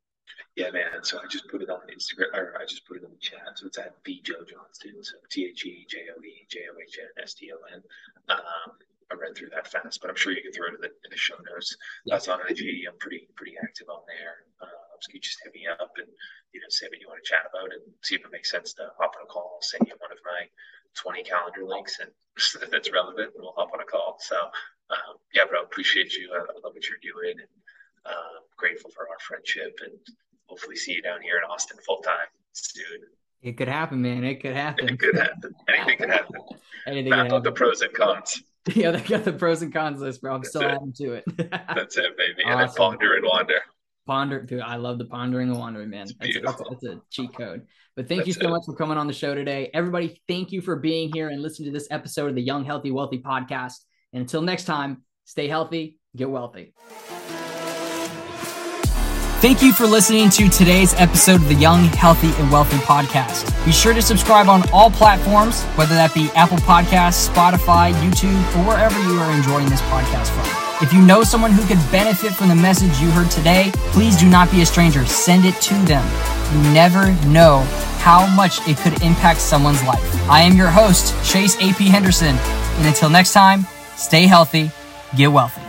Yeah, man. So I just put it on Instagram, or I just put it in the chat. So it's at B Joe Johnston. So T H E J O E J O H N S T O N. Um, I read through that fast, but I'm sure you can throw it in the, in the show notes. That's on IG. I'm pretty pretty active on there. Uh, you just hit me up and you know say what you want to chat about and see if it makes sense to hop on a call. I'll send you one of my 20 calendar links and if it's relevant, we'll hop on a call. So um, yeah, bro, appreciate you. I love what you're doing and uh, grateful for our friendship and hopefully see you down here in Austin full time soon. It could happen, man. It could happen. It could happen. Anything could happen. Anything Map out the pros and cons. Yeah, they got the pros and cons list, bro. I'm That's still it. adding to it. That's it, baby. Awesome. And then ponder and wander. Ponder, dude. I love the pondering and wandering, man. That's, that's, that's, a cheat code. But thank that's you so it. much for coming on the show today. Everybody, thank you for being here and listening to this episode of the Young, Healthy, Wealthy podcast. And until next time, stay healthy, get wealthy. Thank you for listening to today's episode of the Young, Healthy, and Wealthy podcast. Be sure to subscribe on all platforms, whether that be Apple Podcasts, Spotify, YouTube, or wherever you are enjoying this podcast from. If you know someone who could benefit from the message you heard today, please do not be a stranger. Send it to them. You never know how much it could impact someone's life. I am your host, Chase AP Henderson. And until next time, stay healthy, get wealthy.